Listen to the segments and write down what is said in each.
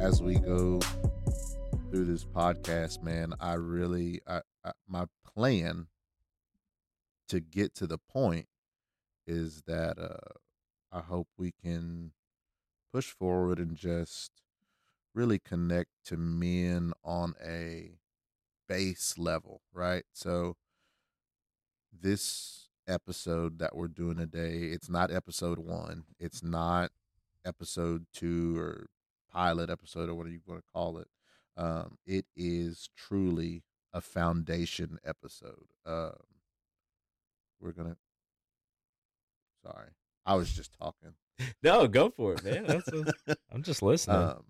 as we go through this podcast, man, I really, I, I, my plan to get to the point is that uh, I hope we can push forward and just really connect to men on a base level, right? So this episode that we're doing today, it's not episode one, it's not episode two or pilot episode or whatever you want to call it. Um, it is truly a foundation episode. Um, we're gonna. Sorry, I was just talking. No, go for it, man. That's a, I'm just listening. Um,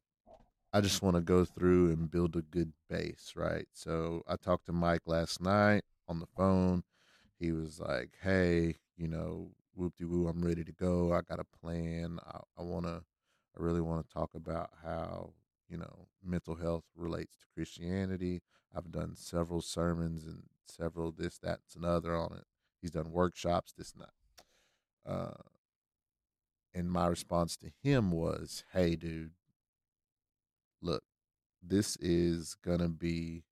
I just want to go through and build a good base, right? So I talked to Mike last night on the phone. He was like, "Hey, you know, whoop de woo, I'm ready to go. I got a plan. I, I want to, I really want to talk about how you know mental health relates to Christianity. I've done several sermons and several this, that, and another on it. He's done workshops, this and that. Uh, and my response to him was, "Hey, dude, look, this is gonna be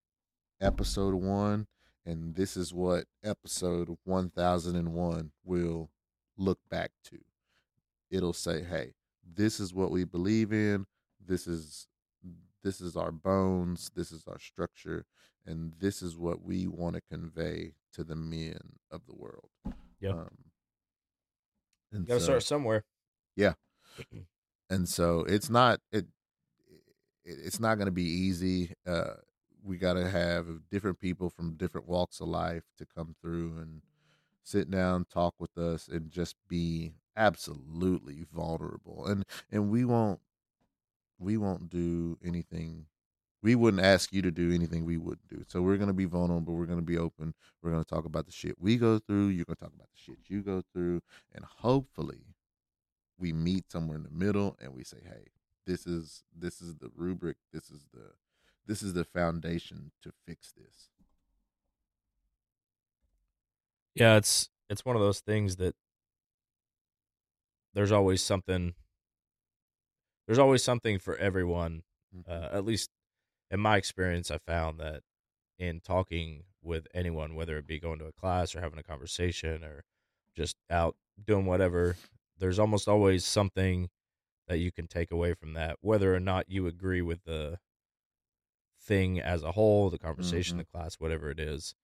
episode one, and this is what episode one thousand and one will look back to. It'll say, "Hey, this is what we believe in. This is this is our bones. This is our structure, and this is what we want to convey to the men of the world." Yeah. Um, and Got to so- start somewhere. Yeah. and so it's not it, it it's not going to be easy uh we got to have different people from different walks of life to come through and sit down talk with us and just be absolutely vulnerable and and we won't we won't do anything we wouldn't ask you to do anything we wouldn't do. So we're going to be vulnerable we're going to be open we're going to talk about the shit we go through you're going to talk about the shit you go through and hopefully we meet somewhere in the middle and we say hey this is this is the rubric this is the this is the foundation to fix this. Yeah, it's it's one of those things that there's always something. There's always something for everyone. Uh, at least in my experience, I found that in talking with anyone, whether it be going to a class or having a conversation or just out doing whatever, there's almost always something that you can take away from that, whether or not you agree with the thing as a whole, the conversation, Mhm. the class, whatever it is.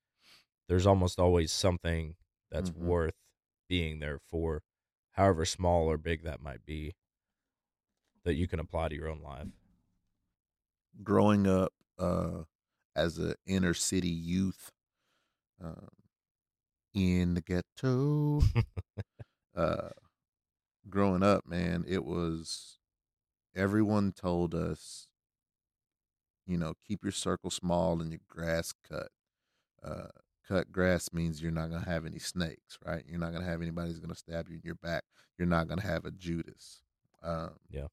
There's almost always something that's Mhm. worth being there for, however small or big that might be, that you can apply to your own life. growing up uh as a inner city youth um in the ghetto uh growing up man it was everyone told us you know keep your circle small and your grass cut uh cut grass means you're not going to have any snakes right you're not going to have anybody who's going to stab you in your back you're not going to have a judas um Yeah.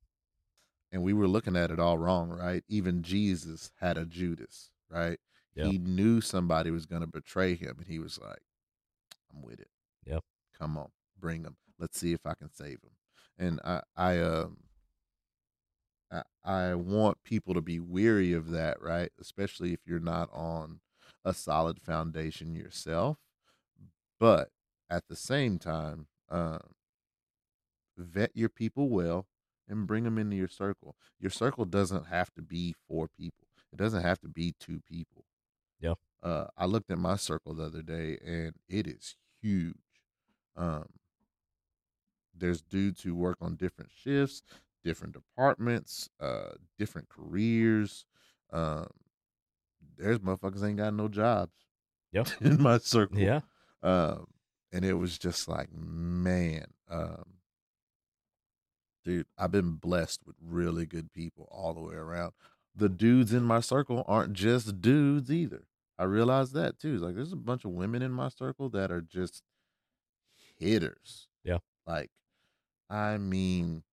and we were looking at it all wrong right even jesus had a judas right Yeah. he knew somebody was going to betray him and he was like i'm with it Yep. come on bring him let's see if i can save him and i i um I, I want people to be weary of that, right? Especially if you're not on a solid foundation yourself. But at the same time, um, vet your people well and bring them into your circle. Your circle doesn't have to be four people. It doesn't have to be two people. Yeah. Uh, I looked at my circle the other day, and it is huge. Um, there's dudes who work on different shifts, different departments, uh, different careers. Um, there's motherfuckers ain't got no jobs Yeah. in my circle. Yeah. Um, and it was just like, man, um, dude, I've been blessed with really good people all the way around. The dudes in my circle aren't just dudes either. I realized that too. It's like there's a bunch of women in my circle that are just hitters. Yeah. Like, I mean,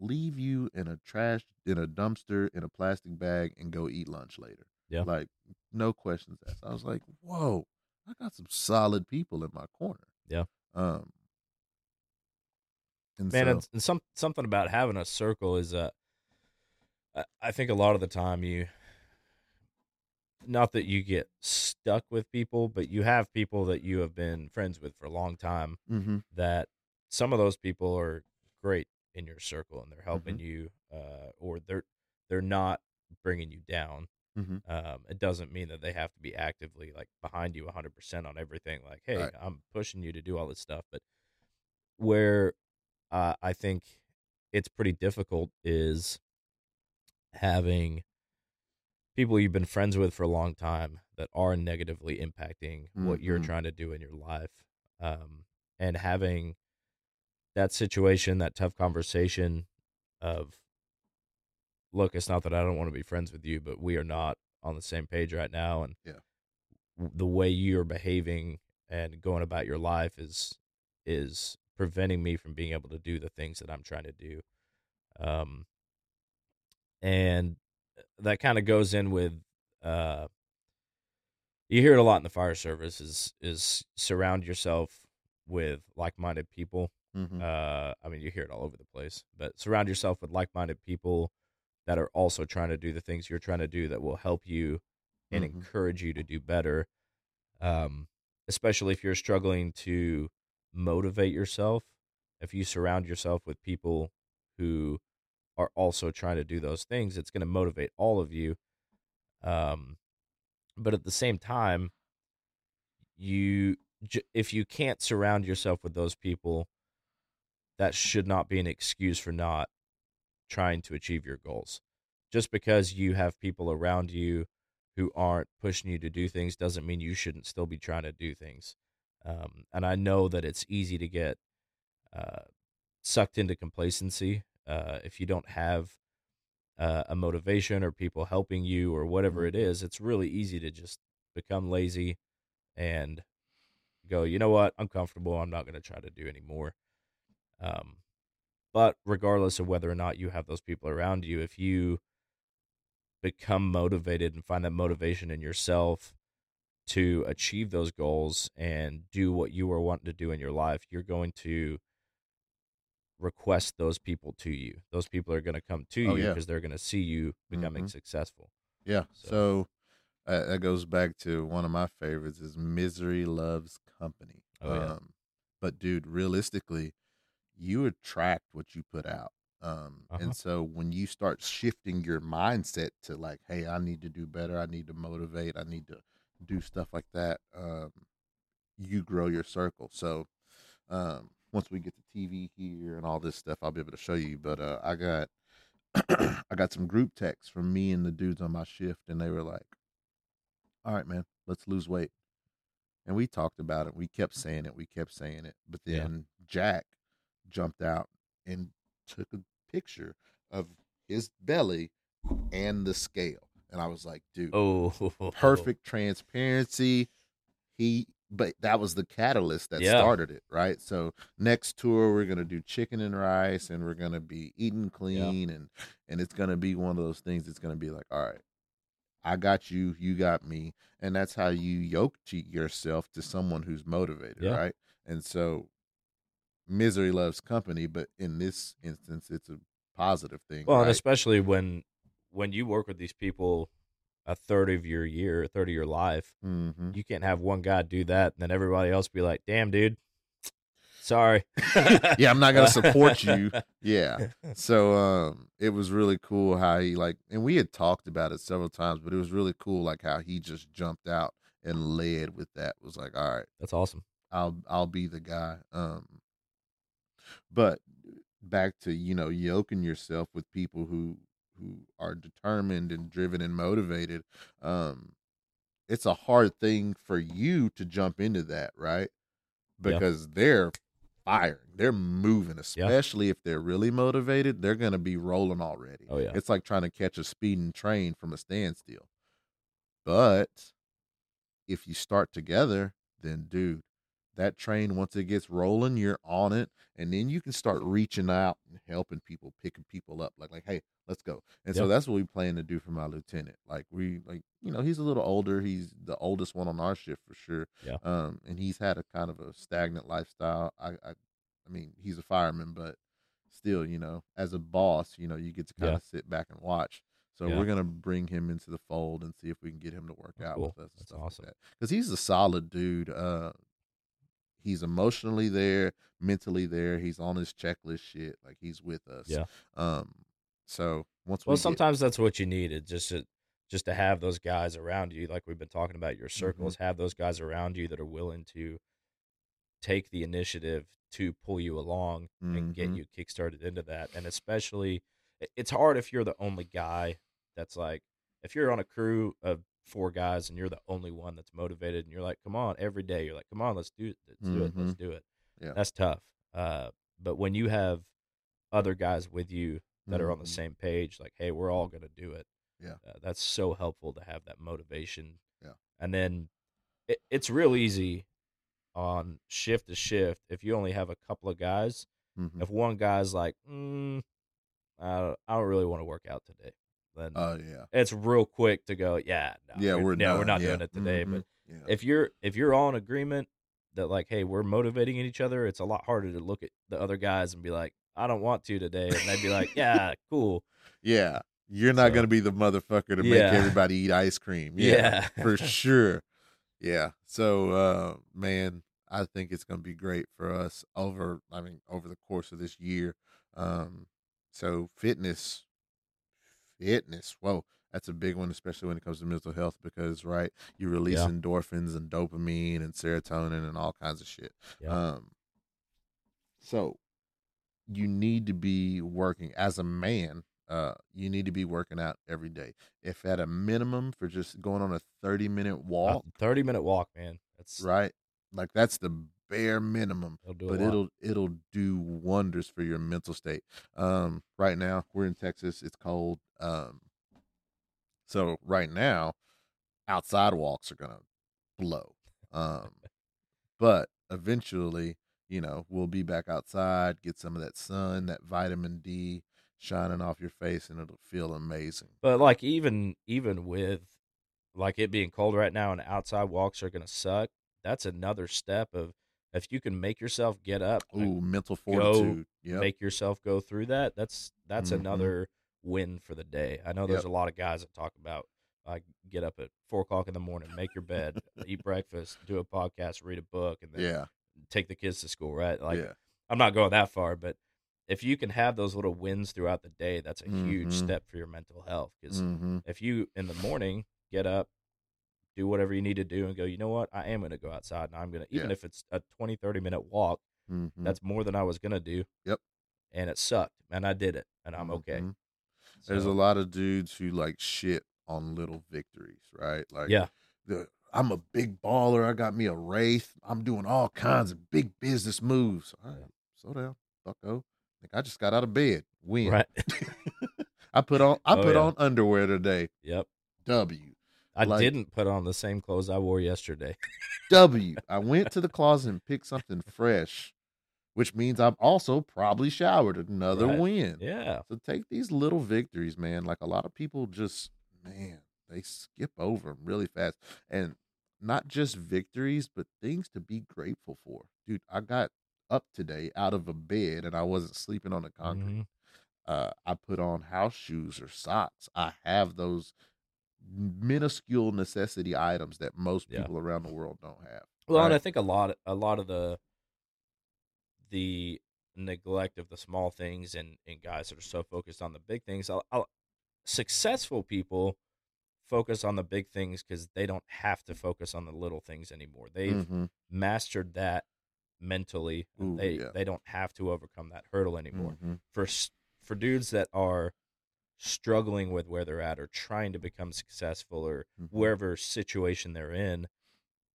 leave you in a trash in a dumpster in a plastic bag and go eat lunch later. Yeah. Like, no questions asked. I was like, whoa, I got some solid people in my corner. Yeah. Um. And man so, it's, and some something about having a circle is uh I- I think a lot of the time you, not that you get stuck with people, but you have people that you have been friends with for a long time. Mm-hmm. That some of those people are great in your circle and they're helping Mm-hmm. you, uh, or they're they're not bringing you down. Mhm. Um, it doesn't mean that they have to be actively like behind you 100% on everything. Like, hey, Right. I'm pushing you to do all this stuff. But where uh, I think it's pretty difficult is having people you've been friends with for a long time that are negatively impacting what you're Mhm. trying to do in your life. Um, and having that situation, that tough conversation of, look, it's not that I don't want to be friends with you, but we are not on the same page right now. And Yeah. the way you're behaving and going about your life is, is preventing me from being able to do the things that I'm trying to do. Um, and that kind of goes in with, uh, you hear it a lot in the fire service is, is surround yourself with like-minded people Mm-hmm. uh, I mean, you hear it all over the place, but surround yourself with like minded people that are also trying to do the things you're trying to do that will help you and Mhm. encourage you to do better. Um, especially if you're struggling to motivate yourself. If you surround yourself with people who are also trying to do those things, it's going to motivate all of you. Um, but at the same time, you if you can't surround yourself with those people that should not be an excuse for not trying to achieve your goals. Just because you have people around you who aren't pushing you to do things doesn't mean you shouldn't still be trying to do things. Um, and I know that it's easy to get uh, sucked into complacency uh, if you don't have uh, a motivation or people helping you or whatever it is. It's really easy to just become lazy and go, you know what, I'm comfortable. I'm not going to try to do anymore. Um, but regardless of whether or not you have those people around you, if you become motivated and find that motivation in yourself to achieve those goals and do what you are wanting to do in your life, you're going to request those people to you. Those people are going to come to Oh, you yeah. because they're going to see you becoming Mhm. successful. Yeah. So- So, uh, that goes back to one of my favorites is misery loves company. Oh, yeah. Um, but dude, realistically, you attract what you put out. Um, Uh-huh. and so when you start shifting your mindset to like, hey, I need to do better, I need to motivate, I need to do stuff like that, um, you grow your circle. So, um, once we get the TV here and all this stuff, I'll be able to show you. But uh, I got I got some group texts from me and the dudes on my shift, and they were like, "All right, man, let's lose weight." And we talked about it. We kept saying it. We kept saying it. But Yeah. then Jack jumped out and took a picture of his belly and the scale, and I was like, "Dude, Oh, perfect transparency. He, but that was the catalyst that Yeah. started it, right? So next tour, we're gonna do chicken and rice, and we're gonna be eating clean, and and it's gonna be one of those things. It's gonna be like, all right, I got you, you got me, and that's how you yoke cheat yourself to someone who's motivated, Yeah. right? And so misery loves company, but in this instance, it's a positive thing. Well, and especially when when you work with these people a third of your year, a third of your life, Mhm. you can't have one guy do that and then everybody else be like, "Damn, dude, sorry." yeah, I'm not gonna support you. Yeah. So um it was really cool how he like and we had talked about it several times, but it was really cool like how he just jumped out and led with that. Was like, all right, That's awesome. I'll I'll be the guy. Um but back to, you know, yoking yourself with people who who are determined and driven and motivated. Um it's a hard thing for you to jump into that, right? Yeah. Because they're firing. They're moving, especially if they're really motivated. They're going to be rolling already. Oh yeah. It's like trying to catch a speeding train from a standstill. But if you start together, then dude, that train once it gets rolling, you're on it, and then you can start reaching out and helping people, picking people up. Like, like, hey, let's go. And so that's what we plan to do for my lieutenant. Like, we like, you know, he's a little older. He's the oldest one on our shift for sure. Yeah. Um, and he's had a kind of a stagnant lifestyle. I, I, I mean, he's a fireman, but still, you know, as a boss, you know, you get to kind Yeah. of sit back and watch. So Yeah. we're gonna bring him into the fold and see if we can get him to work Oh, out cool. with us. and That's stuff awesome. Like that. Because he's a solid dude. Uh, he's emotionally there, mentally there. He's on his checklist shit. Like he's with us. Yeah. Um. So once Well, we get- sometimes that's what you need. Just to, just to have those guys around you, like we've been talking about your Mm-hmm. circles. Have those guys around you that are willing to take the initiative to pull you along and get Mhm. you kickstarted into that. And especially, it's hard if you're the only guy that's like, if you're on a crew of four guys and you're the only one that's motivated, and you're like, come on, every day, you're like, come on, let's do it, let's do it, let's do it. Yeah. That's tough. Uh, but when you have other guys with you that are on the Mhm. same page, like, hey, we're all gonna do it. Yeah. uh, that's so helpful to have that motivation. Yeah. and then it, it's real easy on shift to shift if you only have a couple of guys. Mhm. If one guy's like, mm, I, don't, I don't really want to work out today, then Oh yeah. it's real quick to go, yeah, no, Yeah, we're no, we're not Yeah. doing it today. Mhm. But Yeah. if you're if you're all in agreement that like, hey, we're motivating each other, it's a lot harder to look at the other guys and be like, I don't want to today, and they'd be like, yeah, cool, Yeah. You're not So- gonna be the motherfucker to Yeah. make everybody eat ice cream. Yeah. Yeah. for sure. Yeah. So uh man, I think it's gonna be great for us over I mean, over the course of this year. Um so fitness fitness, whoa, that's a big one, especially when it comes to mental health because right, you release Yeah. endorphins and dopamine and serotonin and all kinds of shit. Yeah. Um so you need to be working as a man uh you need to be working out every day if at a minimum for just going on a 30 minute walk thirty minute walk, man. That's right like that's the bare minimum it'll but it'll it'll do wonders for your mental state. Um right now we're in texas it's cold um so right now outside walks are gonna blow um but eventually you know we'll be back outside get some of that sun that vitamin d shining off your face and it'll feel amazing. But like even even with like it being cold right now and outside walks are gonna suck, that's another step of if you can make yourself get up, ooh mental fortitude yep. make yourself go through that, that's that's Mhm. another win for the day. I know there's Yep. a lot of guys that talk about like get up at four o'clock in the morning, make your bed, eat breakfast, do a podcast, read a book, and then yeah take the kids to school, right? Like yeah I'm not going that far, but if you can have those little wins throughout the day, that's a huge Mhm. step for your mental health. Because mm-hmm. if you in the morning get up, do whatever you need to do, and go, you know what, I am going to go outside, and I'm going to, even Yeah. if it's a 20, 30 minute walk, Mm-hmm. that's more than I was going to do. Yep. And it sucked, and I did it, and I'm okay. Mhm. There's So, a lot of dudes who like shit on little victories, right? Like, Yeah. the, I'm a big baller. I got me a wraith. I'm doing all kinds of big business moves. All right, slow down, bucko. Think I just got out of bed. Win. right. I put on I Oh, put yeah. on underwear today. yep. W. I Like- didn't put on the same clothes I wore yesterday. W. I went to the closet and picked something fresh, which means I've also probably showered. Another Right. win. yeah. So take these little victories, man. Like a lot of people just, man, they skip over them really fast. And not just victories, but things to be grateful for. Dude, I got up today out of a bed and I wasn't sleeping on the concrete. Mhm. Uh, I put on house shoes or socks. I have those minuscule necessity items that most Yeah. people around the world don't have. Well, and? I think a lot, a lot of the the neglect of the small things and and guys that are so focused on the big things. I'll, I'll, successful people focus on the big things because they don't have to focus on the little things anymore. They've Mhm. mastered that mentally. Ooh, they yeah. they don't have to overcome that hurdle anymore. Mhm. For for dudes that are struggling with where they're at or trying to become successful or Mhm. wherever situation they're in,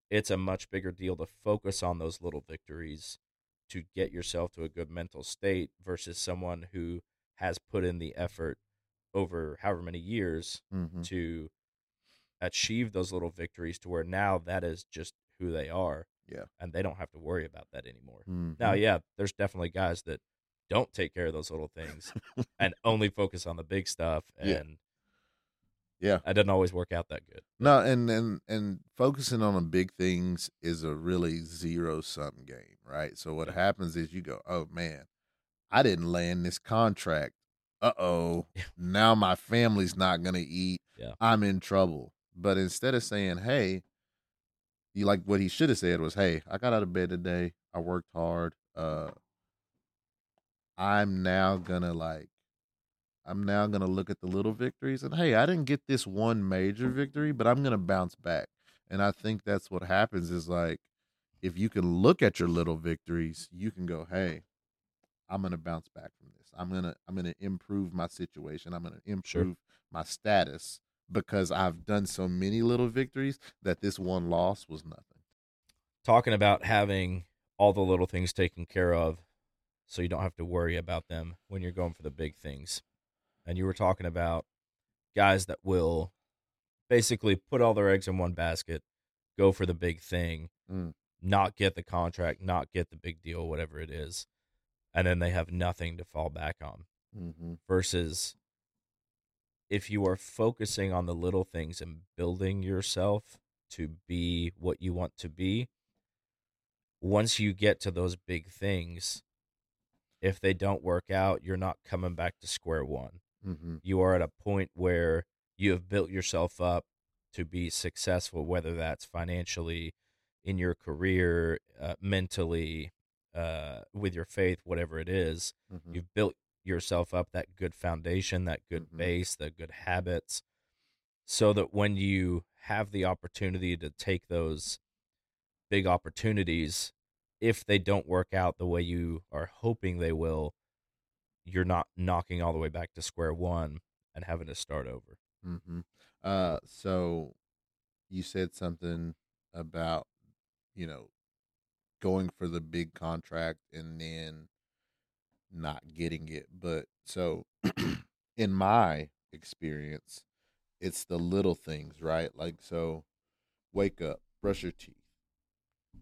it's a much bigger deal to focus on those little victories to get yourself to a good mental state versus someone who has put in the effort over however many years Mhm. to achieve those little victories to where now that is just who they are. Yeah. And they don't have to worry about that anymore. Mhm. Now, yeah, there's definitely guys that don't take care of those little things and only focus on the big stuff and Yeah. it doesn't always work out that good. No, and and and focusing on the big things is a really zero sum game, right? So what happens is you go, "Oh man, I didn't land this contract uh oh, now my family's not gonna eat. Yeah. I'm in trouble. But instead of saying, hey, you like what he should have said was, hey, I got out of bed today. I worked hard. Uh, I'm now gonna like, I'm now gonna look at the little victories and hey, I didn't get this one major mm. victory, but I'm gonna bounce back. And I think that's what happens is like, if you can look at your little victories, you can go, hey, I'm gonna bounce back from this. I'm gonna I'm gonna improve my situation. I'm gonna improve my status because I've done so many little victories that this one loss was nothing. Talking about having all the little things taken care of so you don't have to worry about them when you're going for the big things. And you were talking about guys that will basically put all their eggs in one basket, go for the big thing, Mm. not get the contract, not get the big deal, whatever it is, and then they have nothing to fall back on. Mm-hmm. Versus if you are focusing on the little things and building yourself to be what you want to be, once you get to those big things, if they don't work out, you're not coming back to square one. Mm-hmm. You are at a point where you have built yourself up to be successful, whether that's financially, in your career, uh, mentally, uh, with your faith, whatever it is. Mm-hmm. You've built yourself up that good foundation, that good Mhm. base, the good habits, so that when you have the opportunity to take those big opportunities, if they don't work out the way you are hoping they will, you're not knocking all the way back to square one and having to start over. Mm-hmm. Uh, so you said something about you know going for the big contract and then not getting it, but so in my experience, it's the little things, right? Like so, wake up, brush your teeth,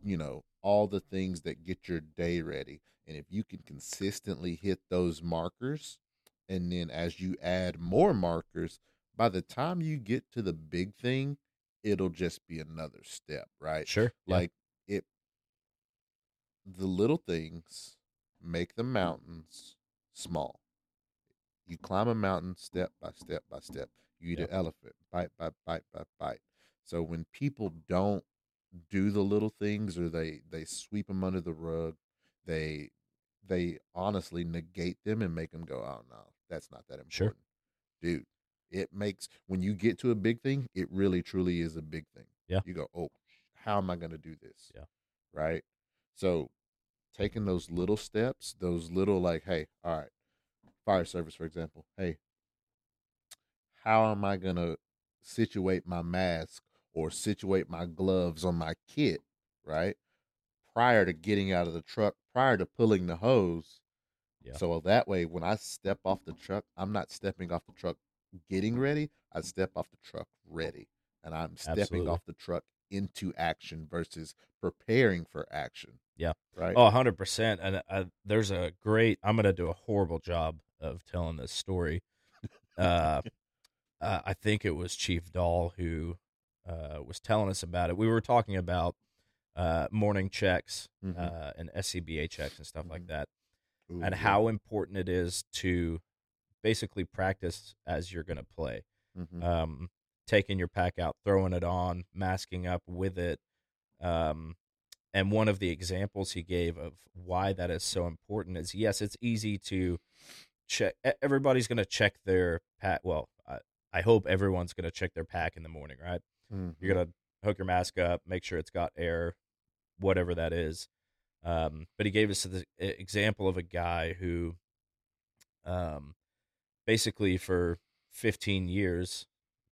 you know, all the things that get your day ready, and if you can consistently hit those markers, and then as you add more markers by the time you get to the big thing, it'll just be another step, right? Sure. Like it the little things make the mountains small. You climb a mountain step by step by step. You eat Yep. an elephant, bite by bite by bite. So when people don't do the little things or they they sweep them under the rug, they they honestly negate them and make them go, "Oh no, that's not that important." Sure. Dude, it makes when you get to a big thing, it really truly is a big thing. Yeah. You go, "Oh, how am I going to do this?" Yeah. Right? So taking those little steps, those little like, "Hey, all right, fire service for example. Hey, how am I going to situate my mask or situate my gloves on my kit, right? Prior to getting out of the truck, prior to pulling the hose. Yeah. So that way, when I step off the truck, I'm not stepping off the truck getting ready. I step off the truck ready. And I'm stepping Absolutely. off the truck into action versus preparing for action. Yeah. Right? Oh, 100%. And uh, there's a great, I'm going to do a horrible job of telling this story. Uh, uh, I think it was Chief Dahl who uh, was telling us about it. We were talking about uh, morning checks Mhm. uh, and SCBA checks and stuff like Mhm. that, Ooh, and yeah. how important it is to basically practice as you're going to play. Mhm. um, taking your pack out, throwing it on, masking up with it. Um, and one of the examples he gave of why that is so important is yes, it's easy to check. Everybody's going to check their pack. Well, I, I hope everyone's going to check their pack in the morning, right? Mhm. You're to hook your mask up, make sure it's got air, whatever that is. Um, but he gave us the example of a guy who, um, basically for 15 years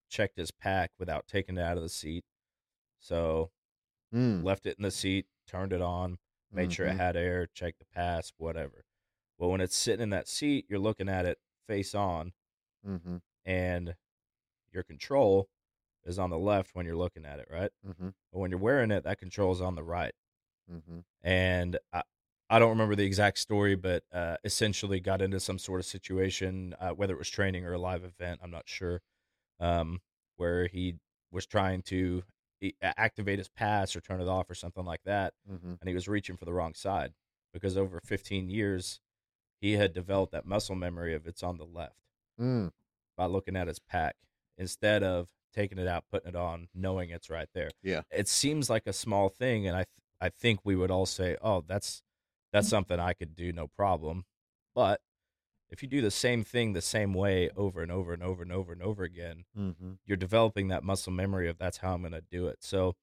checked his pack without taking it out of the seat. So Mm. left it in the seat, turned it on, made sure it Mhm. had air, checked the PASS, whatever. Well, when it's sitting in that seat, you're looking at it face on, Mhm. and your control is on the left when you're looking at it, right? Mhm. But when you're wearing it, that control is on the right. Mhm. and I, I don't remember the exact story, but uh, essentially got into some sort of situation, uh, whether it was training or a live event, I'm not sure, um, where he was trying to activate his PASS or turn it off or something like that, Mhm. and he was reaching for the wrong side because over 15 years he had developed that muscle memory of it's on the left. Mm, by looking at his pack instead of taking it out, putting it on, knowing it's right there. Yeah. It seems like a small thing, and I th- I think we would all say, "Oh, that's that's something I could do, no problem." But if you do the same thing the same way over and over and over and over and over again, mm-hmm. you're developing that muscle memory of that's how I'm going to do it. So,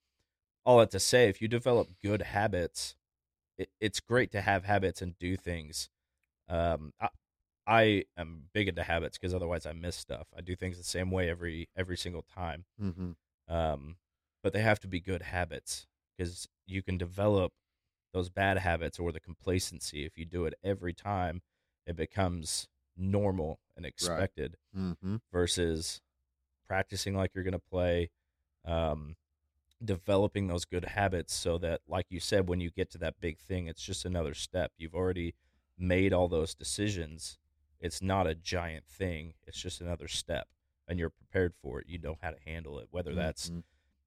all that to say, if you develop good habits, it, it's great to have habits and do things. Um, I, I am big into habits because otherwise I miss stuff. I do things the same way every every single time. Mm-hmm. Um, but they have to be good habits because you can develop those bad habits or the complacency if you do it every time. It becomes normal and expected Mm-hmm. versus practicing like you're going to play, um, developing those good habits so that, like you said, when you get to that big thing, it's just another step. You've already made all those decisions. It's not a giant thing, it's just another step, and you're prepared for it. You know how to handle it, whether that's Mhm.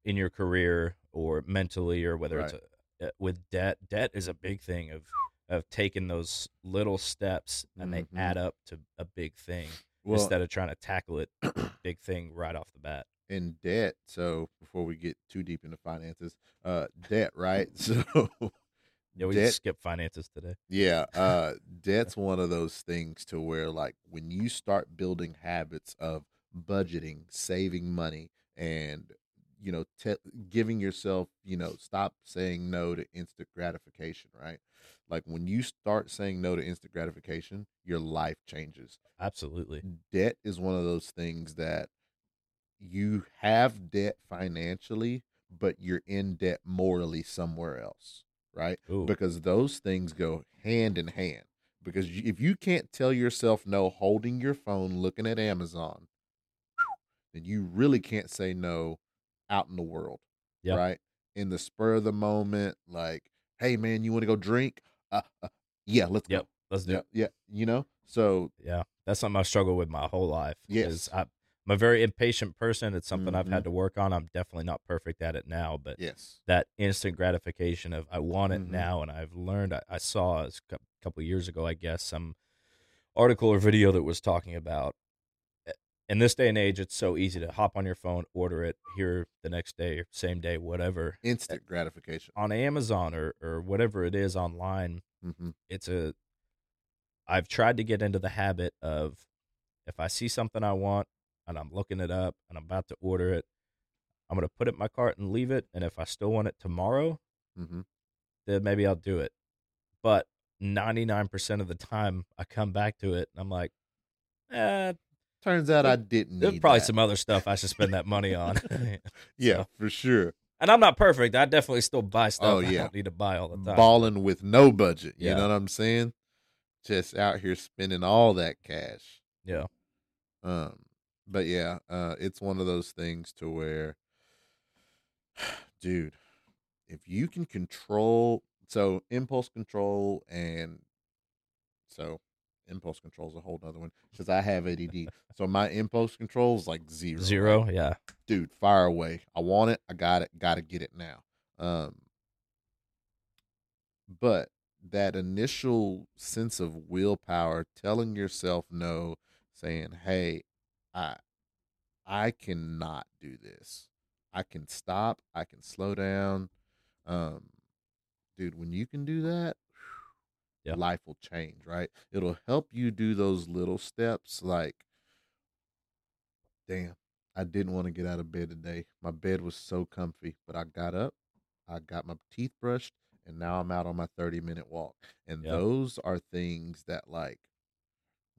in your career or mentally or whether Right. it's a, uh, with debt. Debt is a big thing of of taking those little steps and Mhm. they add up to a big thing well, instead of trying to tackle it big thing right off the bat. in debt. So before we get too deep into finances, uh, debt, right? So Yeah, we debt, just skip finances today. yeah, uh, debt's one of those things to where like when you start building habits of budgeting, saving money, and you know, te- giving yourself, you know, stop saying no to instant gratification, right? Like when you start saying no to instant gratification, your life changes. Absolutely. debt is one of those things that you have debt financially, but you're in debt morally somewhere else, right? Ooh. Because those things go hand in hand. Because if you can't tell yourself no holding your phone looking at Amazon, then you really can't say no out in the world, Yep. right? In the spur of the moment, like, hey man, you want to go drink? Uh, uh, yeah, let's Yep. go. Let's do Yeah, it. yeah, you know. So Yeah. That's something I struggle with my whole life. Yes. I, I'm a very impatient person. It's something I've Mhm. had to work on. I'm definitely not perfect at it now, but yes, that instant gratification of I want it Mhm. now, and I've learned. I, I saw a cou- couple years ago, I guess, some article or video that was talking about. eh, In this day and age, it's so easy to hop on your phone, order it here the next day, same day, whatever, instant gratification. on Amazon or or whatever it is online. hmm It's a. I've tried to get into the habit of, if I see something I want and I'm looking it up and I'm about to order it, I'm gonna put it in my cart and leave it. And if I still want it tomorrow, hmm then maybe I'll do it. But 99% of the time, I come back to it and I'm like, eh, Turns out I didn't there's probably that. some other stuff I should spend that money on. Yeah, so- for sure. and I'm not perfect. I definitely still buy stuff Oh, I yeah. don't need to buy all the time. Balling with no budget. You Yeah. know what I'm saying? Just out here spending all that cash. Yeah. Um, but yeah, uh, it's one of those things to where, dude, if you can control, so impulse control and so impulse control is a whole nother one because I have ADD. so my impulse control is like zero. right? Zero. Yeah. dude, fire away. I want it. I got it. Got to get it now. Um, but that initial sense of willpower, telling yourself no, saying, "Hey, I, I cannot do this. I can stop. I can slow down." Um, dude, when you can do that, Yeah. life will change. Right? It'll help you do those little steps, like damn, I didn't want to get out of bed today. My bed was so comfy, but I got up, I got my teeth brushed, and now I'm out on my 30 minute walk. And Yep. those are things that, like,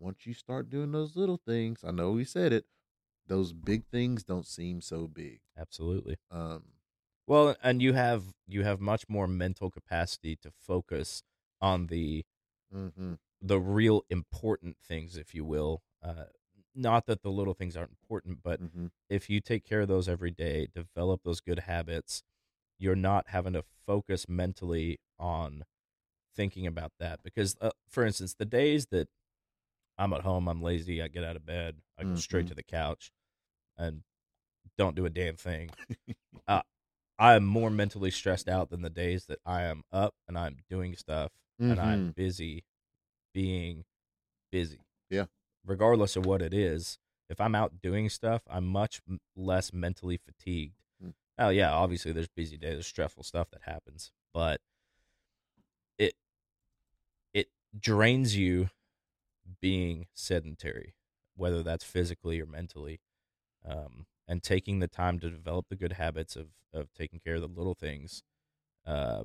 once you start doing those little things, I know we said it, those big things don't seem so big. Absolutely. Um, Well, and you have you have much more mental capacity to focus on the hmm the real important things, if you will. Uh, not that the little things aren't important, but hmm if you take care of those every day, develop those good habits, you're not having to focus mentally on thinking about that. Because, uh, for instance, the days that I'm at home, I'm lazy, I get out of bed, I go straight Mhm. to the couch and don't do a damn thing. uh, I am more mentally stressed out than the days that I am up and I'm doing stuff and I'm busy being busy. Yeah. regardless of what it is. If I'm out doing stuff, I'm much m- less mentally fatigued. Mm. Oh yeah, obviously there's busy days, there's stressful stuff that happens, but it it drains you being sedentary, whether that's physically or mentally. Um, and taking the time to develop the good habits of of taking care of the little things uh,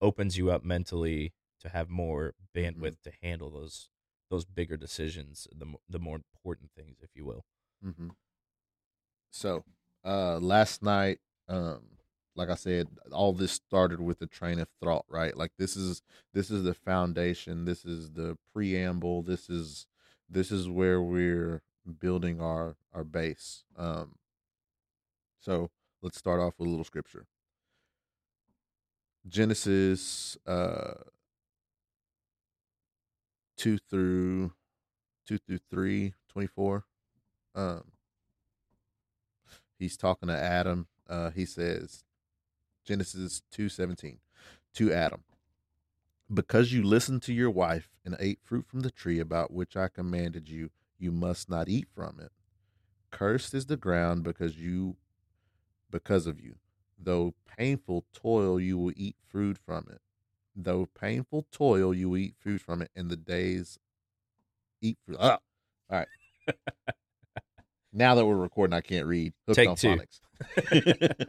opens you up mentally to have more bandwidth to handle those those bigger decisions, the the more important things, if you will. Mm-hmm. So, uh, last night, um, like I said, all this started with the train of thought, right? Like this is this is the foundation. This is the preamble. This is this is where we're building our our base. Um, so let's start off with a little scripture. Genesis uh, two through two through three, 24. Um, he's talking to Adam. Uh, he says, Genesis two seventeen, to Adam, because you listened to your wife and ate fruit from the tree about which I commanded you, you must not eat from it. Cursed is the ground because you, because of you. Though painful toil, you will eat food from it. Though painful toil, you will eat food from it, and the days eat fruit. Ah, all right. now that we're recording, I can't read. Hooked Take on two. phonics.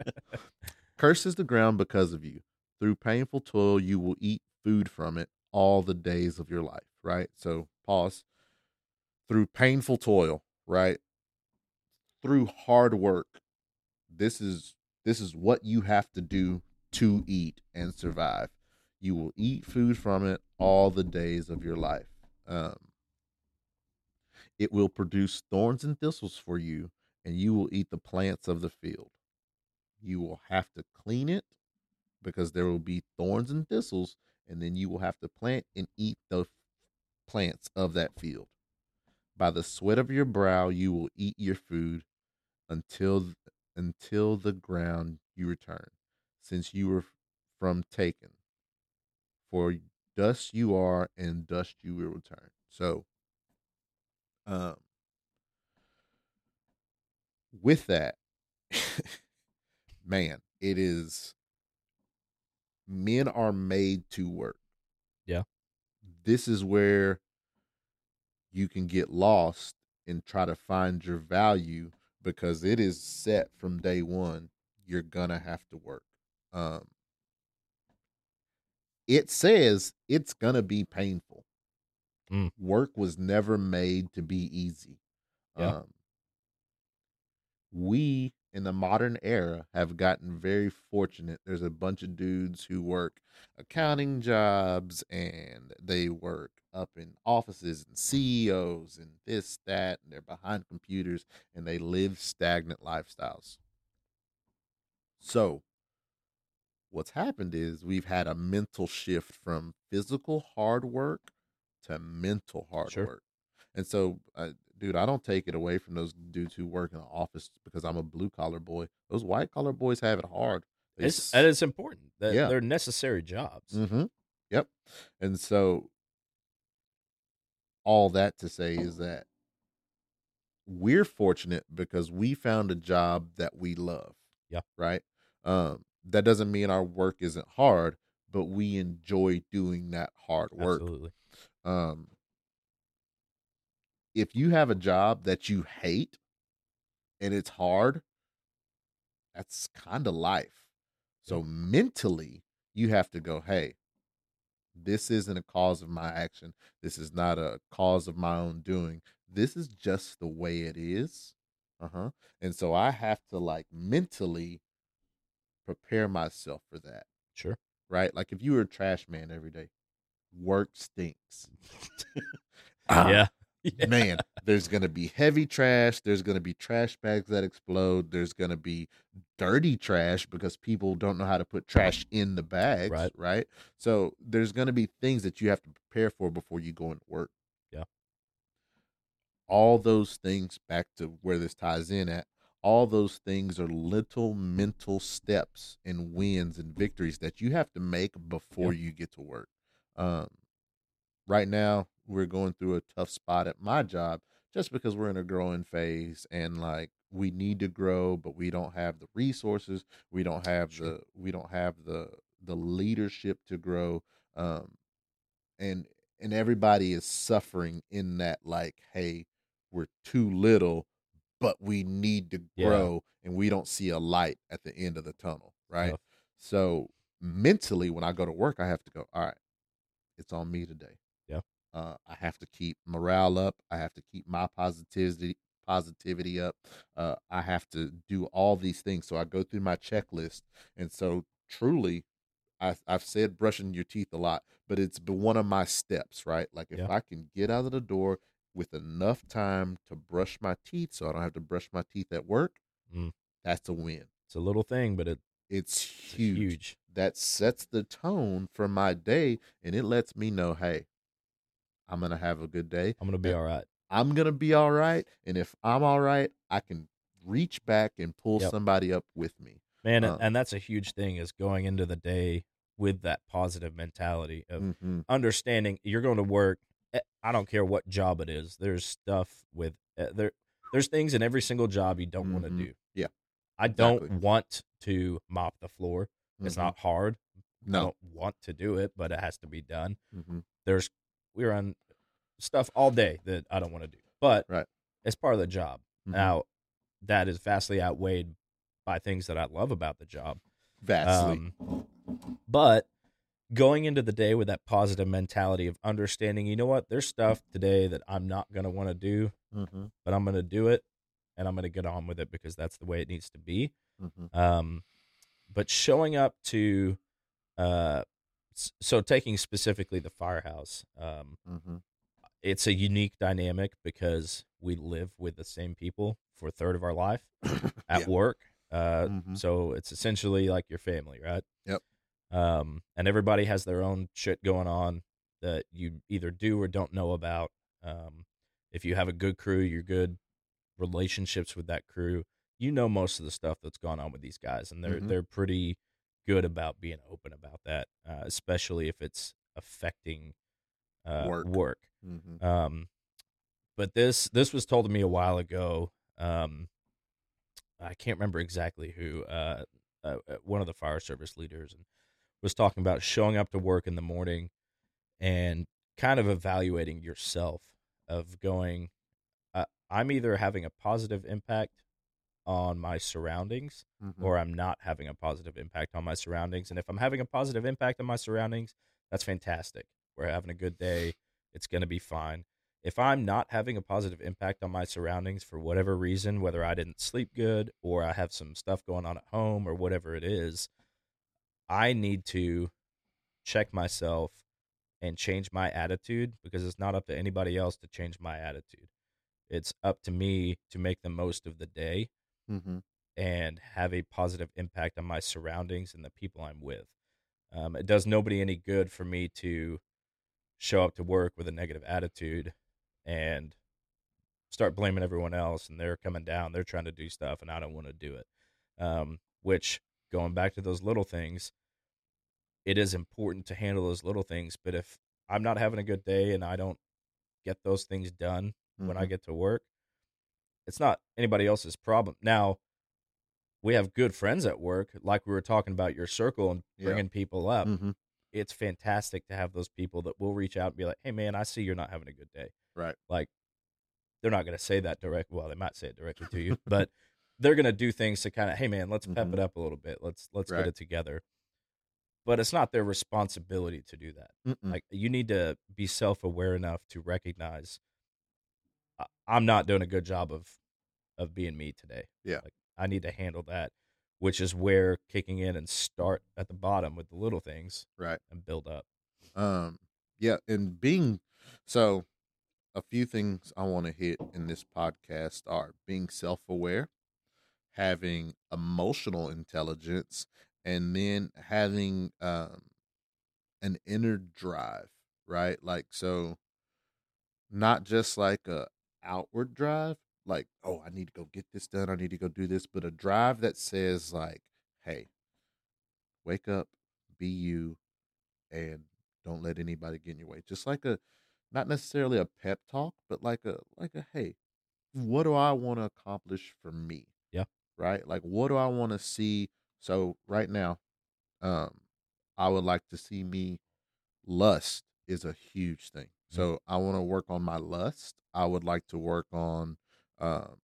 Cursed is the ground because of you. Through painful toil, you will eat food from it all the days of your life. Right. So pause. Through painful toil, right? Through hard work. This is this is what you have to do to eat and survive. You will eat food from it all the days of your life. Um, it will produce thorns and thistles for you, and you will eat the plants of the field. You will have to clean it because there will be thorns and thistles, and then you will have to plant and eat the plants of that field. By the sweat of your brow, you will eat your food until until the ground you return, since you were from taken. For dust you are, and dust you will return. So, um, with that, man, it is men are made to work. Yeah. This is where you can get lost and try to find your value because it is set from day one. You're gonna have to work. Um, it says it's gonna be painful. Mm. Work was never made to be easy. Yeah. Um, we in the modern era have gotten very fortunate. There's a bunch of dudes who work accounting jobs and they work up in offices and CEOs and this, that, and they're behind computers and they live stagnant lifestyles. So, what's happened is we've had a mental shift from physical hard work to mental hard Sure. work. And so, uh, dude, I don't take it away from those dudes who work in the office because I'm a blue collar boy. Those white collar boys have it hard. They It's, s- and it's important. That Yeah. They're necessary jobs. Mm-hmm. Yep. And so all that to say is that we're fortunate because we found a job that we love. Yeah. Right. Um, that doesn't mean our work isn't hard, but we enjoy doing that hard work. Absolutely. Um, if you have a job that you hate and it's hard, that's kind of life. So mentally, you have to go, hey, this isn't a cause of my action. This is not a cause of my own doing. This is just the way it is. Uh huh. And so I have to like mentally prepare myself for that, Sure. right? Like if you were a trash man every day, work stinks. Ah, yeah. Yeah. man, there's going to be heavy trash. There's going to be trash bags that explode. There's going to be dirty trash because people don't know how to put trash in the bags. Right. Right. So there's going to be things that you have to prepare for before you go into work. Yeah. All those things, back to where this ties in at, all those things are little mental steps and wins and victories that you have to make before you get to work. Um, right now we're going through a tough spot at my job just because we're in a growing phase and like we need to grow but we don't have the resources we don't have Sure. the we don't have the the leadership to grow um and and everybody is suffering in that like hey we're too little but we need to Yeah. grow and we don't see a light at the end of the tunnel right Tough. so mentally when i go to work i have to go all right it's on me today Yeah. Uh, i have to keep morale up i have to keep my positivity positivity up uh, i have to do all these things so i go through my checklist and so truly I, I've said brushing your teeth a lot, but it's been one of my steps, right? Like if Yeah. I can get out of the door with enough time to brush my teeth so I don't have to brush my teeth at work, Mm. that's a win. It's a little thing, but it, It's it's huge. huge. That sets the tone for my day and it lets me know, hey, I'm going to have a good day. I'm gonna be all right. I'm going to be all right. And if I'm all right, I can reach back and pull Yep. somebody up with me. Man, Uh, and that's a huge thing is going into the day with that positive mentality of Mm-hmm. understanding you're going to work. eh, I don't care what job it is. There's stuff with uh, there. There's things in every single job you don't want to do. Yeah, I don't exactly. want to mop the floor. It's Mhm. not hard. I No. don't want to do it, but it has to be done. Mm-hmm. There's we're on stuff all day that I don't want to do, but Right. it's part of the job. Mhm. Now, that is vastly outweighed by things that I love about the job. Vastly. Um, but going into the day with that positive mentality of understanding, you know what, there's stuff today that I'm not going to want to do, mm-hmm. but I'm going to do it and I'm going to get on with it because that's the way it needs to be. Mm-hmm. Um, but showing up to, uh, so taking specifically the firehouse, um, Mm-hmm. it's a unique dynamic because we live with the same people for a third of our life at Yeah. work. Uh, Mhm. So it's essentially like your family, right? Yep. Um, and everybody has their own shit going on that you either do or don't know about. Um, if you have a good crew, you're good relationships with that crew. You know most of the stuff that's gone on with these guys, and they're Mhm. they're pretty good about being open about that, uh, especially if it's affecting uh, Work. work. Mm-hmm. Um, but this this was told to me a while ago. Um, I can't remember exactly who. Uh, uh, uh, one of the fire service leaders and was talking about showing up to work in the morning and kind of evaluating yourself of going. Uh, I'm either having a positive impact on my surroundings Mm-hmm. or I'm not having a positive impact on my surroundings. And if I'm having a positive impact on my surroundings, that's fantastic. We're having a good day. It's going to be fine. If I'm not having a positive impact on my surroundings for whatever reason, whether I didn't sleep good or I have some stuff going on at home or whatever it is, I need to check myself and change my attitude because it's not up to anybody else to change my attitude. It's up to me to make the most of the day Mm-hmm. and have a positive impact on my surroundings and the people I'm with. Um, it does nobody any good for me to show up to work with a negative attitude and start blaming everyone else and they're coming down, they're trying to do stuff and I don't want to do it. Um, which going back to those little things, it is important to handle those little things. But if I'm not having a good day and I don't get those things done when I Mm-hmm. get to work, it's not anybody else's problem. Now, we have good friends at work, like we were talking about your circle and Yeah. bringing people up. Mm-hmm. It's fantastic to have those people that will reach out and be like, "Hey, man, I see you're not having a good day." Right. Like, they're not going to say that direct. Well, they might say it directly to you, but they're going to do things to kind of, "Hey, man, let's pep Mhm. it up a little bit. Let's let's Right. get it together." But it's not their responsibility to do that. Mm-mm. Like, you need to be self aware enough to recognize I'm not doing a good job of of being me today. Yeah. Like I need to handle that, which is where kicking in and start at the bottom with the little things right. and build up. Um, yeah, and being so a few things I want to hit in this podcast are being self aware, having emotional intelligence, and then having um an inner drive, right? Like so not just like a outward drive, like, oh, I need to go get this done, I need to go do this, but a drive that says like, hey, wake up, be you, and Don't let anybody get in your way. Just like a, not necessarily a pep talk, but like a like a hey, what do I want to accomplish for me? Yeah. Right. Like what do I want to see? So right now, um, I would like to see me. Lust is a huge thing. So I want to work on my lust. I would like to work on, um,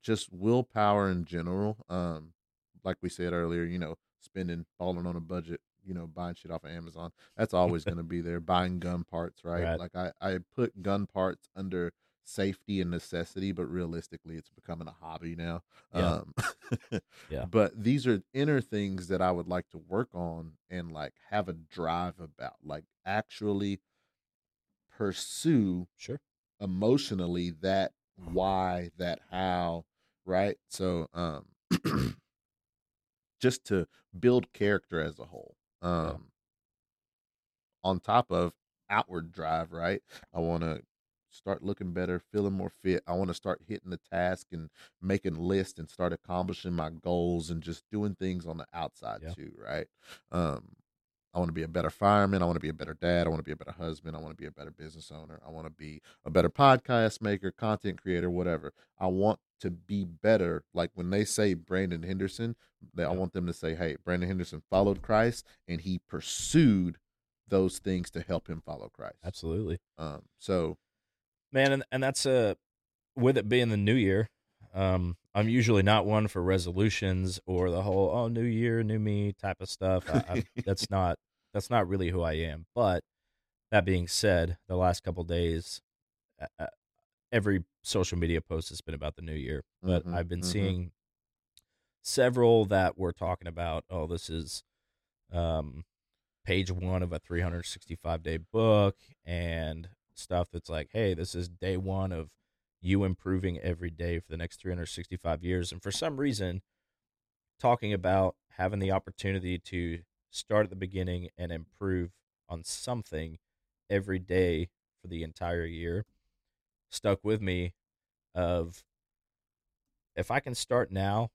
just willpower in general. Um, like we said earlier, you know, spending, falling on a budget, you know, buying shit off of Amazon. That's always going to be there. Buying gun parts, right? Right. Like I, I put gun parts under safety and necessity, but realistically, it's becoming a hobby now. Yeah. Um, Yeah. But these are inner things that I would like to work on and like have a drive about, like actually pursue Sure. emotionally that why, that how, right? So, um, just to build character as a whole. Um, on top of outward drive, right? I want to start looking better, feeling more fit. I want to start hitting the task and making lists and start accomplishing my goals and just doing things on the outside Yeah. too, right? Um, I want to be a better fireman. I want to be a better dad. I want to be a better husband. I want to be a better business owner. I want to be a better podcast maker, content creator, whatever. I want to be better. Like when they say Brandon Henderson, they, I want them to say, hey, Brandon Henderson followed Christ and he pursued those things to help him follow Christ. Absolutely. Um, so man and, and that's uh with it being the new year um i'm usually not one for resolutions or the whole oh new year new me type of stuff I, I, that's not that's not really who i am but that being said the last couple days uh, uh, every social media post has been about the new year but Mhm, i've been mhm. seeing several that were talking about oh this is um page one of a 365 day book and stuff that's like hey this is day one of you improving every day for the next 365 years and for some reason talking about having the opportunity to start at the beginning and improve on something every day for the entire year stuck with me of if I can start now,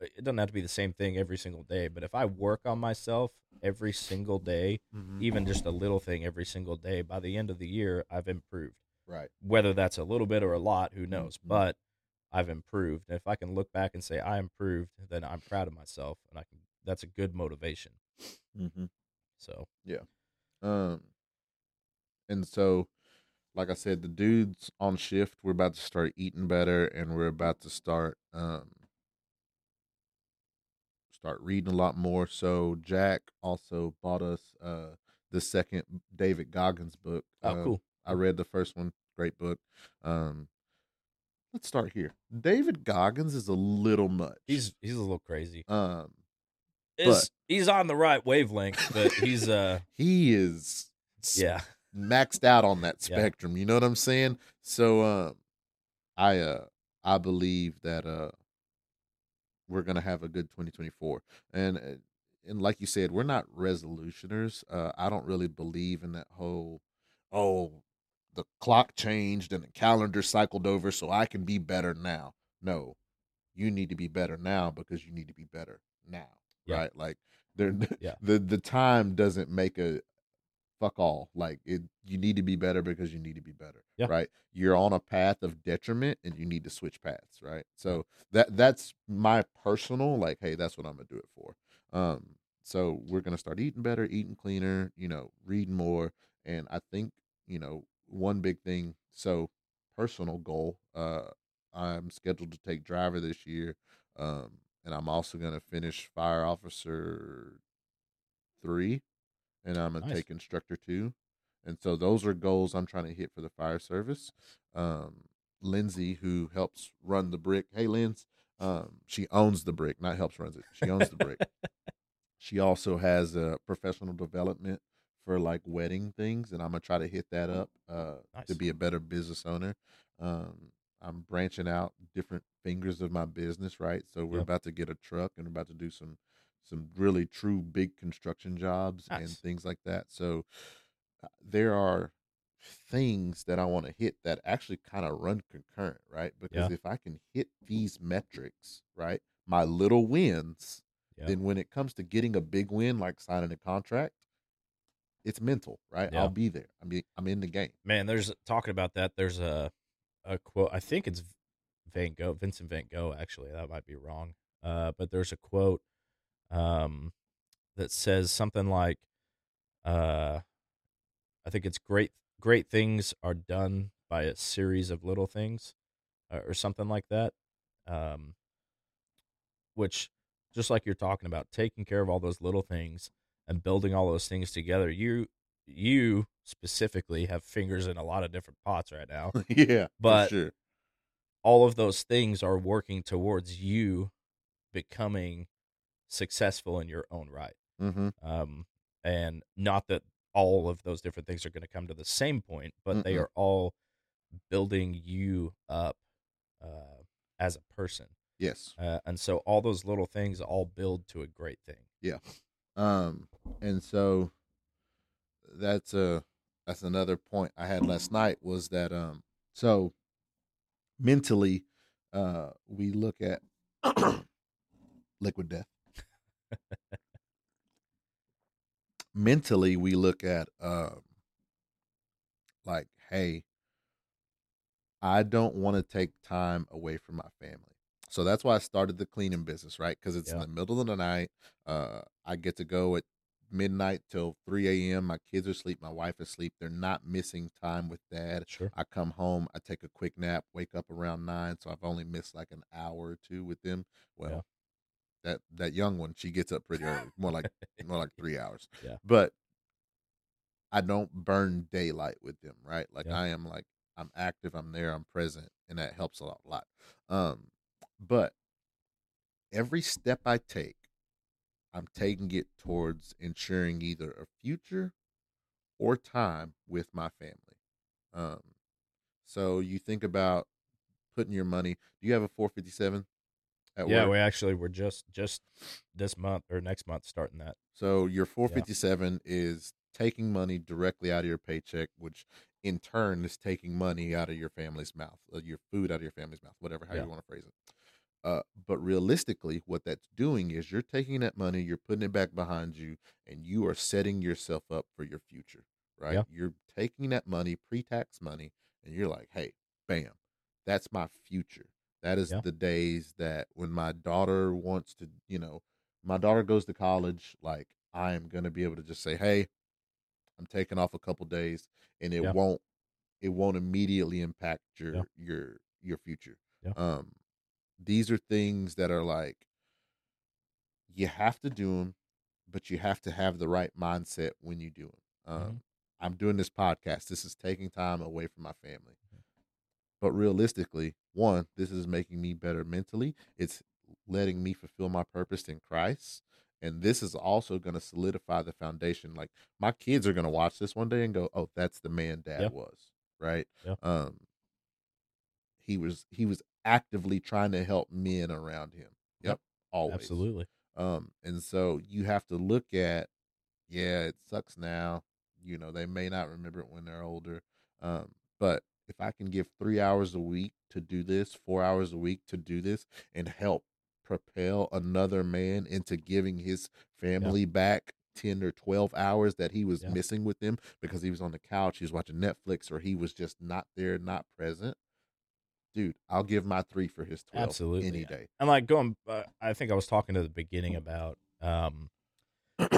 it doesn't have to be the same thing every single day, but if I work on myself every single day, even just a little thing every single day, by the end of the year, I've improved. right. Whether that's a little bit or a lot, who knows? Mhm. But I've improved. And if I can look back and say I improved, then I'm proud of myself, and I can. That's a good motivation. Mm-hmm. So yeah, Um, and so, like I said, the dudes on shift, we're about to start eating better, and we're about to start um start reading a lot more. So Jack also bought us uh the second David Goggins book. oh, Um, cool. I read the first one, great book. Um, let's start here. David Goggins is a little much. He's he's a little crazy. um Is he's on the right wavelength, but he's uh he is yeah maxed out on that Yeah. spectrum. You know what I'm saying? So um I uh I believe that uh we're gonna have a good 2024. And uh, and like you said, we're not resolutioners. Uh I don't really believe in that whole oh the clock changed and the calendar cycled over so I can be better now. No. You need to be better now because you need to be better now. Yeah. Right? Like there Yeah. the the time doesn't make a fuck all. Like it you need to be better because you need to be better. Yeah. Right. You're on a path of detriment and you need to switch paths. Right. So that that's my personal like, hey, that's what I'm gonna do it for. Um, so we're gonna start eating better, eating cleaner, you know, reading more. And I think, you know, one big thing, so personal goal, uh, I'm scheduled to take driver this year. Um, and I'm also gonna finish fire officer three and I'm gonna Nice. take instructor two. And so those are goals I'm trying to hit for the fire service. Um, Lindsay, who helps run the brick, hey Linz, um, she owns the brick, not helps runs it. She owns the brick. she also has a professional development for like wedding things, and I'm gonna try to hit that up uh, to be a better business owner. Um, I'm branching out different fingers of my business, right? So we're Yep. about to get a truck and about to do some some really true big construction jobs and things like that. So uh, there are things that I want to hit that actually kind of run concurrent, right? Because Yeah. if I can hit these metrics, right, my little wins, Yeah. then when it comes to getting a big win like signing a contract, it's mental, right? Yeah. I'll be there. I mean, I'm in the game. Man, there's talking about that. There's a a quote. I think it's Van Gogh, Vincent Van Gogh. Actually, that might be wrong. Uh, but there's a quote um, that says something like, uh, "I think it's great. Great things are done by a series of little things, or something like that." Um, which, just like you're talking about, taking care of all those little things and building all those things together, you you specifically have fingers in a lot of different pots right now. yeah, for But- sure. all of those things are working towards you becoming successful in your own right. Mm-hmm. Um, and not that all of those different things are going to come to the same point, but they Mm-mm. are all building you up uh, as a person. Yes. Uh, and so all those little things all build to a great thing. Yeah. Um, and so that's a that's another point I had last night was that um so mentally uh we look at liquid death. mentally we look at um like hey I don't want to take time away from my family. So that's why I started the cleaning business, right? Because it's in the middle of the night. Uh, I get to go at midnight till 3 a.m. My kids are asleep. My wife is asleep. They're not missing time with dad. Sure. I come home. I take a quick nap. Wake up around nine. So I've only missed like an hour or two with them. Well, Yeah. that that young one, she gets up pretty early. More like more like three hours. Yeah. But I don't burn daylight with them, right? Like Yeah. I am like I'm active. I'm there. I'm present, and that helps a lot. lot. Um, but every step I take, I'm taking it towards ensuring either a future or time with my family. Um, so you think about putting your money. Do you have a 457 at yeah, work? we actually were just just this month or next month starting that. So your 457 is taking money directly out of your paycheck, which in turn is taking money out of your family's mouth, uh, your food out of your family's mouth, whatever how Yeah. you want to phrase it. Uh, but realistically, what that's doing is you're taking that money, you're putting it back behind you, and you are setting yourself up for your future, right? Yeah. You're taking that money, pre-tax money, and you're like, hey, bam, that's my future. That is Yeah. the days that when my daughter wants to, you know, my daughter goes to college, like I am going to be able to just say, "Hey, I'm taking off a couple days," and it Yeah. won't it won't immediately impact your your your future. Um, these are things that are like you have to do them, but you have to have the right mindset when you do them. Um, Mhm. I'm doing this podcast. This is taking time away from my family. Mm-hmm. But realistically, one, this is making me better mentally. It's letting me fulfill my purpose in Christ. And this is also going to solidify the foundation. Like my kids are going to watch this one day and go, "Oh, that's the man dad was." Right? Um he was he was actively trying to help men around him. Yep. Yep. Always. Absolutely. Um, and so you have to look at, yeah, it sucks now. You know, they may not remember it when they're older. Um, but if I can give three hours a week to do this, four hours a week to do this, and help propel another man into giving his family back 10 or 12 hours that he was Yeah. missing with them because he was on the couch, he was watching Netflix, or he was just not there, not present. Dude, I'll give my three for his 12 Absolutely, any yeah. day. And like going, uh, I think I was talking to the beginning about um,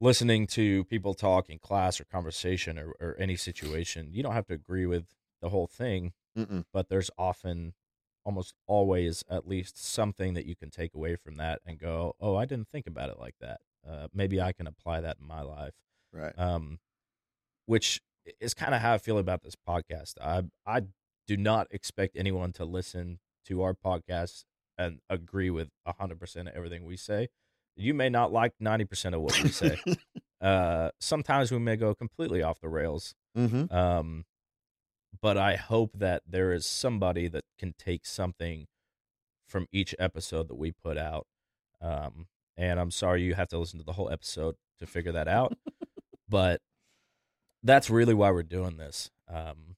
listening to people talk in class or conversation or, or any situation. You don't have to agree with the whole thing, Mm-mm. but there's often, almost always, at least something that you can take away from that and go, "Oh, I didn't think about it like that. Uh, maybe I can apply that in my life." Right. um, which is kind of how I feel about this podcast. I I do not expect anyone to listen to our podcast and agree with hundred percent of everything we say. You may not like ninety percent of what we say. uh, sometimes we may go completely off the rails. mm-hmm. Um, but I hope that there is somebody that can take something from each episode that we put out. Um, and I'm sorry you have to listen to the whole episode to figure that out, but that's really why we're doing this. Um,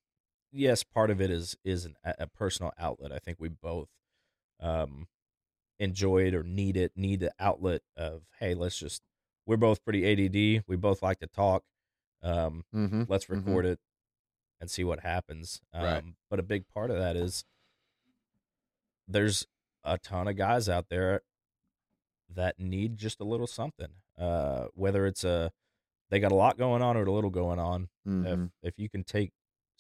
yes, part of it is is an, a personal outlet. I think we both um, enjoy it or need it, need the outlet of hey, let's just. We're both pretty ADD. We both like to talk. Um, Mm-hmm. let's Mhm. record it and see what happens. Um, Right. But a big part of that is there's a ton of guys out there that need just a little something. Uh, whether it's a they got a lot going on or a little going on. Mm-hmm. If if you can take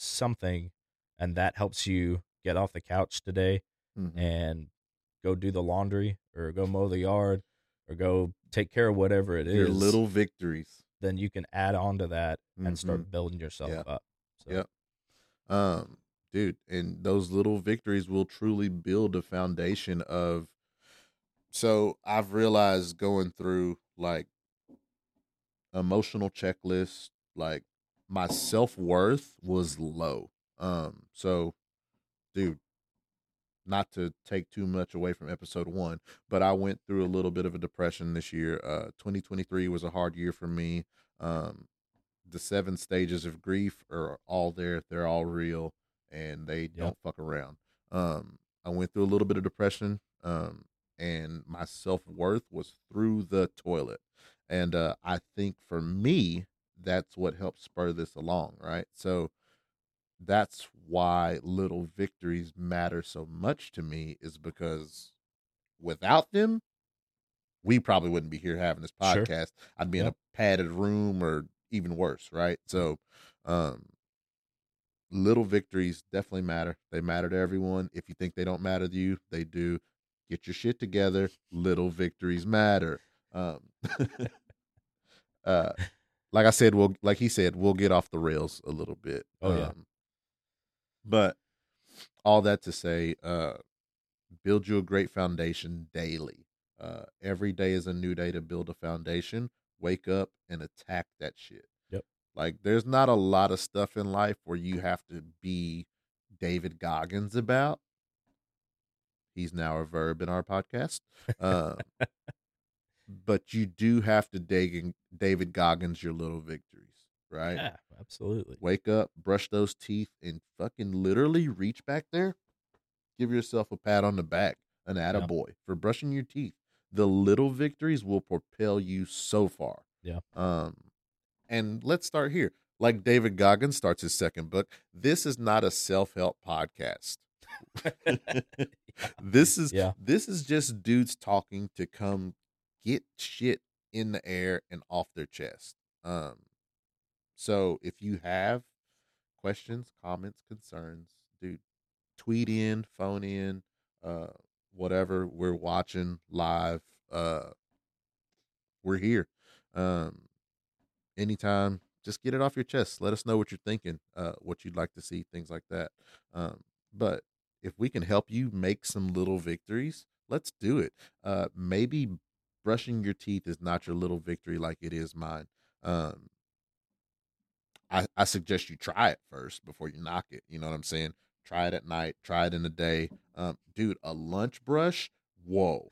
something and that helps you get off the couch today Mm-hmm. and go do the laundry or go mow the yard or go take care of whatever it is, Your little victories. then you can add on to that and Mhm. start building yourself Yeah. up. So, Yep. um dude and those little victories will truly build a foundation of so i've realized going through like emotional checklists, like my self-worth was low um so dude not to take too much away from episode one but i went through a little bit of a depression this year uh 2023 was a hard year for me um the seven stages of grief are all there. They're all real and they don't fuck around. Um, I went through a little bit of depression, um, and my self worth was through the toilet. And uh, I think for me, that's what helps spur this along, right? So that's why little victories matter so much to me, is because without them, we probably wouldn't be here having this Sure. podcast. I'd be in a padded room or even worse, right? So, um, little victories definitely matter. They matter to everyone. If you think they don't matter to you, they do. Get your shit together. Little victories matter. Um, uh, like I said, we'll like he said, we'll get off the rails a little bit. Oh, yeah. Um, but all that to say, uh, build you a great foundation daily. Uh, every day is a new day to build a foundation. Wake up and attack that shit. Yep. Like there's not a lot of stuff in life where you have to be David Goggins about. He's now a verb in our podcast. Uh, but you do have to dig David Goggins your little victories, right? Yeah, absolutely. Wake up, brush those teeth, and fucking literally reach back there. Give yourself a pat on the back, an attaboy for brushing your teeth. The little victories will propel you so far. Yeah. Um, and let's start here. Like David Goggins starts his second book. This is not a self help podcast. this is Yeah. this is just dudes talking to come get shit in the air and off their chest. Um, so if you have questions, comments, concerns, dude, tweet in, phone in, uh, whatever we're watching live. Uh, we're here. Um, anytime, just get it off your chest. Let us know what you're thinking, uh, what you'd like to see, things like that. Um, but if we can help you make some little victories, let's do it. Uh, maybe brushing your teeth is not your little victory like it is mine. Um, I, I suggest you try it first before you knock it. You know what I'm saying? Try it at night, try it in the day. Um, dude, a lunch brush, whoa.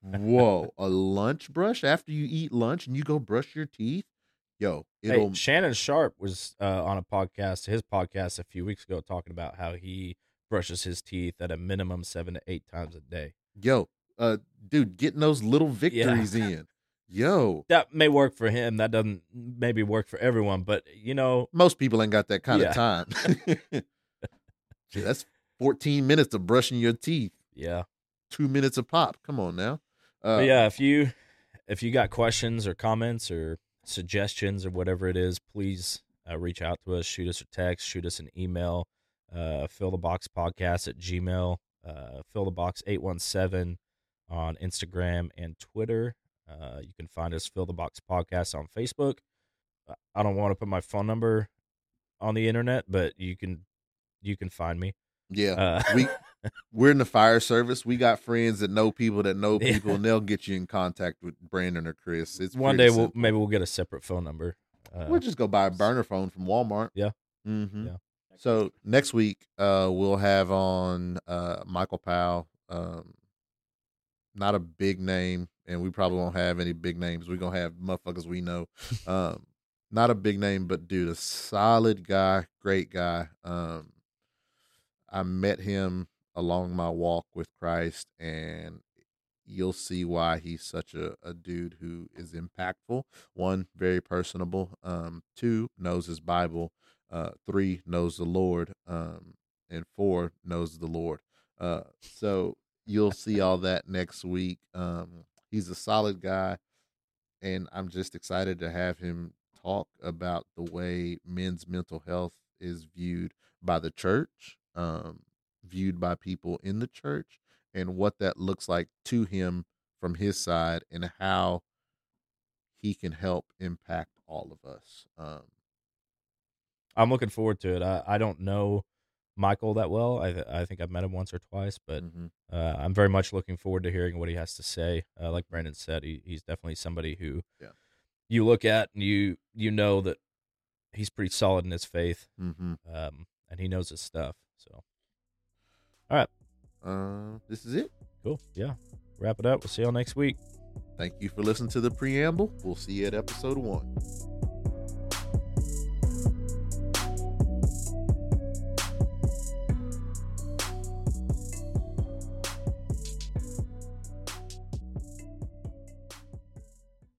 whoa. A lunch brush after you eat lunch and you go brush your teeth? Yo, it'll Hey, Shannon Sharpe was uh, on a podcast, his podcast a few weeks ago, talking about how he brushes his teeth at a minimum seven to eight times a day. yo, uh dude, getting those little victories in. Yo. That may work for him. That doesn't maybe work for everyone, but you know, Most people ain't got that kind Yeah. of time. Shit, that's 14 minutes of brushing your teeth. yeah. Two minutes of pop. Come on now. Uh, yeah, if you if you got questions or comments or suggestions or whatever it is, please uh, reach out to us. Shoot us a text. Shoot us an email. Uh, fill the box podcast at Gmail. Uh, fill the box eight one seven on Instagram and Twitter. Uh, you can find us fill the box podcast on Facebook. Uh, I don't want to put my phone number on the internet, but you can you can find me. Yeah. Uh, we we're in the fire service. We got friends that know people that know Yeah. people, and they'll get you in contact with Brandon or Chris. It's one pretty day we'll maybe we'll get a separate phone number. Uh, we'll just go buy a burner phone from Walmart. Yeah. Mm-hmm. Yeah. So next week, uh, we'll have on uh Michael Powell. Um, not a big name, and we probably won't have any big names. We're gonna have motherfuckers we know. Um, not a big name, but dude, a solid guy, great guy. Um, I met him along my walk with Christ, and you'll see why he's such a, a dude who is impactful. One, very personable. Um, two, knows his Bible. Uh, three, knows the Lord. Um, and four, knows the Lord. Uh, so you'll see all that next week. Um, he's a solid guy, and I'm just excited to have him talk about the way men's mental health is viewed by the church, um, viewed by people in the church, and what that looks like to him from his side, and how he can help impact all of us. Um, I'm looking forward to it. I, I don't know Michael that well. I th- I think I've met him once or twice, but mm-hmm. uh, I'm very much looking forward to hearing what he has to say. Uh, like Brandon said, he, he's definitely somebody who Yeah. you look at and you you know that he's pretty solid in his faith, Mm-hmm. um, and he knows his stuff. So, all right, Uh, this is it. cool, yeah. Wrap it up. We'll see y'all next week. Thank you for listening to the preamble. We'll see you at episode one.